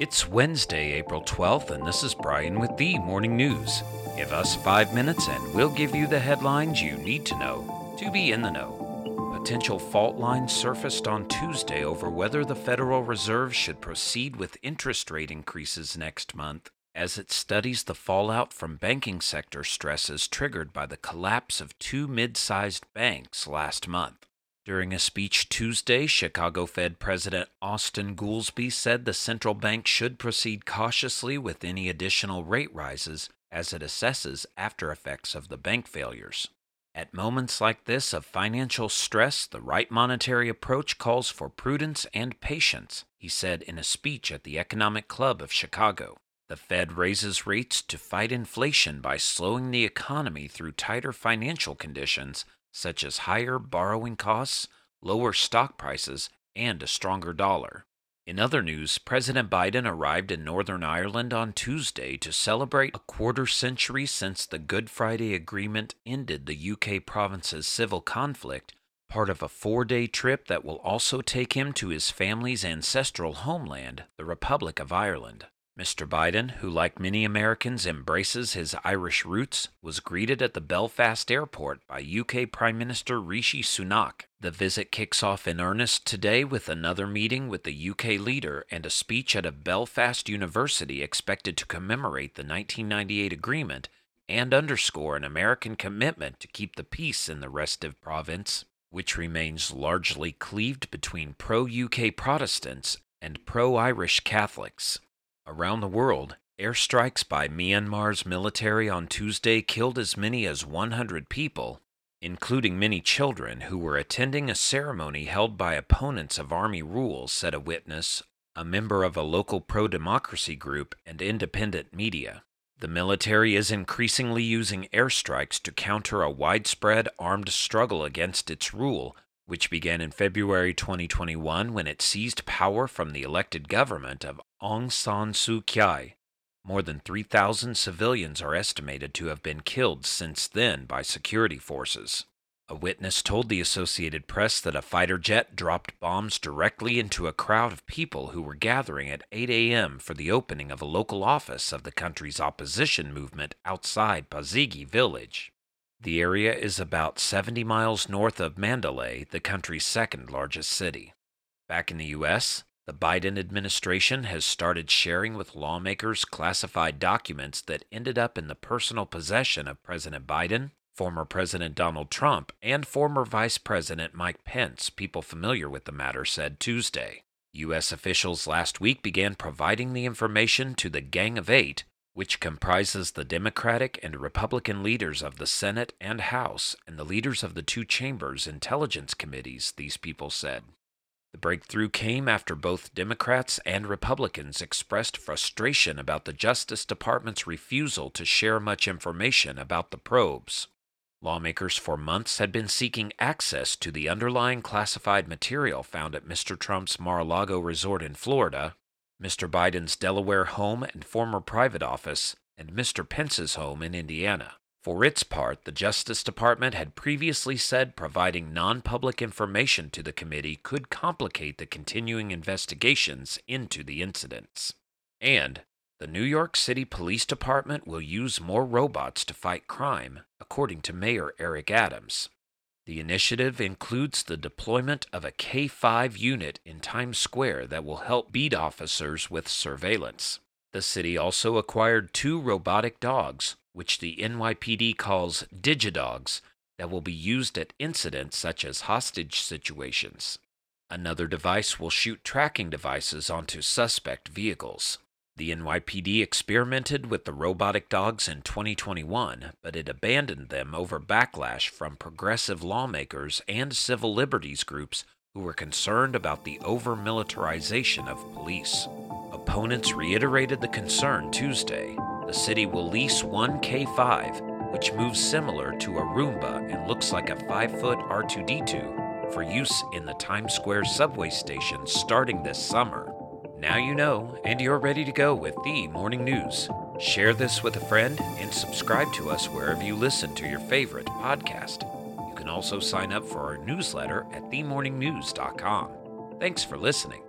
It's Wednesday, April 12th, and this is Brian with the Morning News. Give us five minutes and we'll give you the headlines you need to know to be in the know. Potential fault lines surfaced on Tuesday over whether the Federal Reserve should proceed with interest rate increases next month as it studies the fallout from banking sector stresses triggered by the collapse of two mid sized banks last month. During a speech Tuesday, Chicago Fed President Austin Goolsbee said the central bank should proceed cautiously with any additional rate rises as it assesses after effects of the bank failures. At moments like this of financial stress, the right monetary approach calls for prudence and patience, he said in a speech at the Economic Club of Chicago. The Fed raises rates to fight inflation by slowing the economy through tighter financial conditions such as higher borrowing costs, lower stock prices, and a stronger dollar. In other news, President Biden arrived in Northern Ireland on Tuesday to celebrate a quarter century since the Good Friday Agreement ended the UK province's civil conflict, part of a four day trip that will also take him to his family's ancestral homeland, the Republic of Ireland. Mr. Biden, who like many Americans embraces his Irish roots, was greeted at the Belfast airport by UK Prime Minister Rishi Sunak. The visit kicks off in earnest today with another meeting with the UK leader and a speech at a Belfast university expected to commemorate the 1998 agreement and underscore an American commitment to keep the peace in the restive province, which remains largely cleaved between pro UK Protestants and pro Irish Catholics. Around the world, airstrikes by Myanmar's military on Tuesday killed as many as 100 people, including many children who were attending a ceremony held by opponents of army rule, said a witness, a member of a local pro democracy group, and independent media. The military is increasingly using airstrikes to counter a widespread armed struggle against its rule, which began in February 2021 when it seized power from the elected government of Aung San Suu Kyi. More than 3,000 civilians are estimated to have been killed since then by security forces. A witness told the Associated Press that a fighter jet dropped bombs directly into a crowd of people who were gathering at 8 a.m. for the opening of a local office of the country's opposition movement outside Pazigi village. The area is about 70 miles north of Mandalay, the country's second largest city. Back in the U.S., the Biden administration has started sharing with lawmakers classified documents that ended up in the personal possession of President Biden, former President Donald Trump, and former Vice President Mike Pence, people familiar with the matter said Tuesday. U.S. officials last week began providing the information to the Gang of Eight, which comprises the Democratic and Republican leaders of the Senate and House and the leaders of the two chambers' intelligence committees, these people said. The breakthrough came after both Democrats and Republicans expressed frustration about the Justice Department's refusal to share much information about the probes. Lawmakers for months had been seeking access to the underlying classified material found at Mr. Trump's Mar a Lago resort in Florida Mr. Biden's Delaware home and former private office, and Mr. Pence's home in Indiana. For its part, the Justice Department had previously said providing non public information to the committee could complicate the continuing investigations into the incidents. And the New York City Police Department will use more robots to fight crime, according to Mayor Eric Adams. The initiative includes the deployment of a K 5 unit in Times Square that will help beat officers with surveillance. The city also acquired two robotic dogs, which the NYPD calls Digidogs, that will be used at incidents such as hostage situations. Another device will shoot tracking devices onto suspect vehicles. The NYPD experimented with the robotic dogs in 2021, but it abandoned them over backlash from progressive lawmakers and civil liberties groups who were concerned about the over militarization of police. Opponents reiterated the concern Tuesday. The city will lease one K 5, which moves similar to a Roomba and looks like a 5 foot R2D2, for use in the Times Square subway station starting this summer. Now you know, and you're ready to go with the morning news. Share this with a friend and subscribe to us wherever you listen to your favorite podcast. You can also sign up for our newsletter at themorningnews.com. Thanks for listening.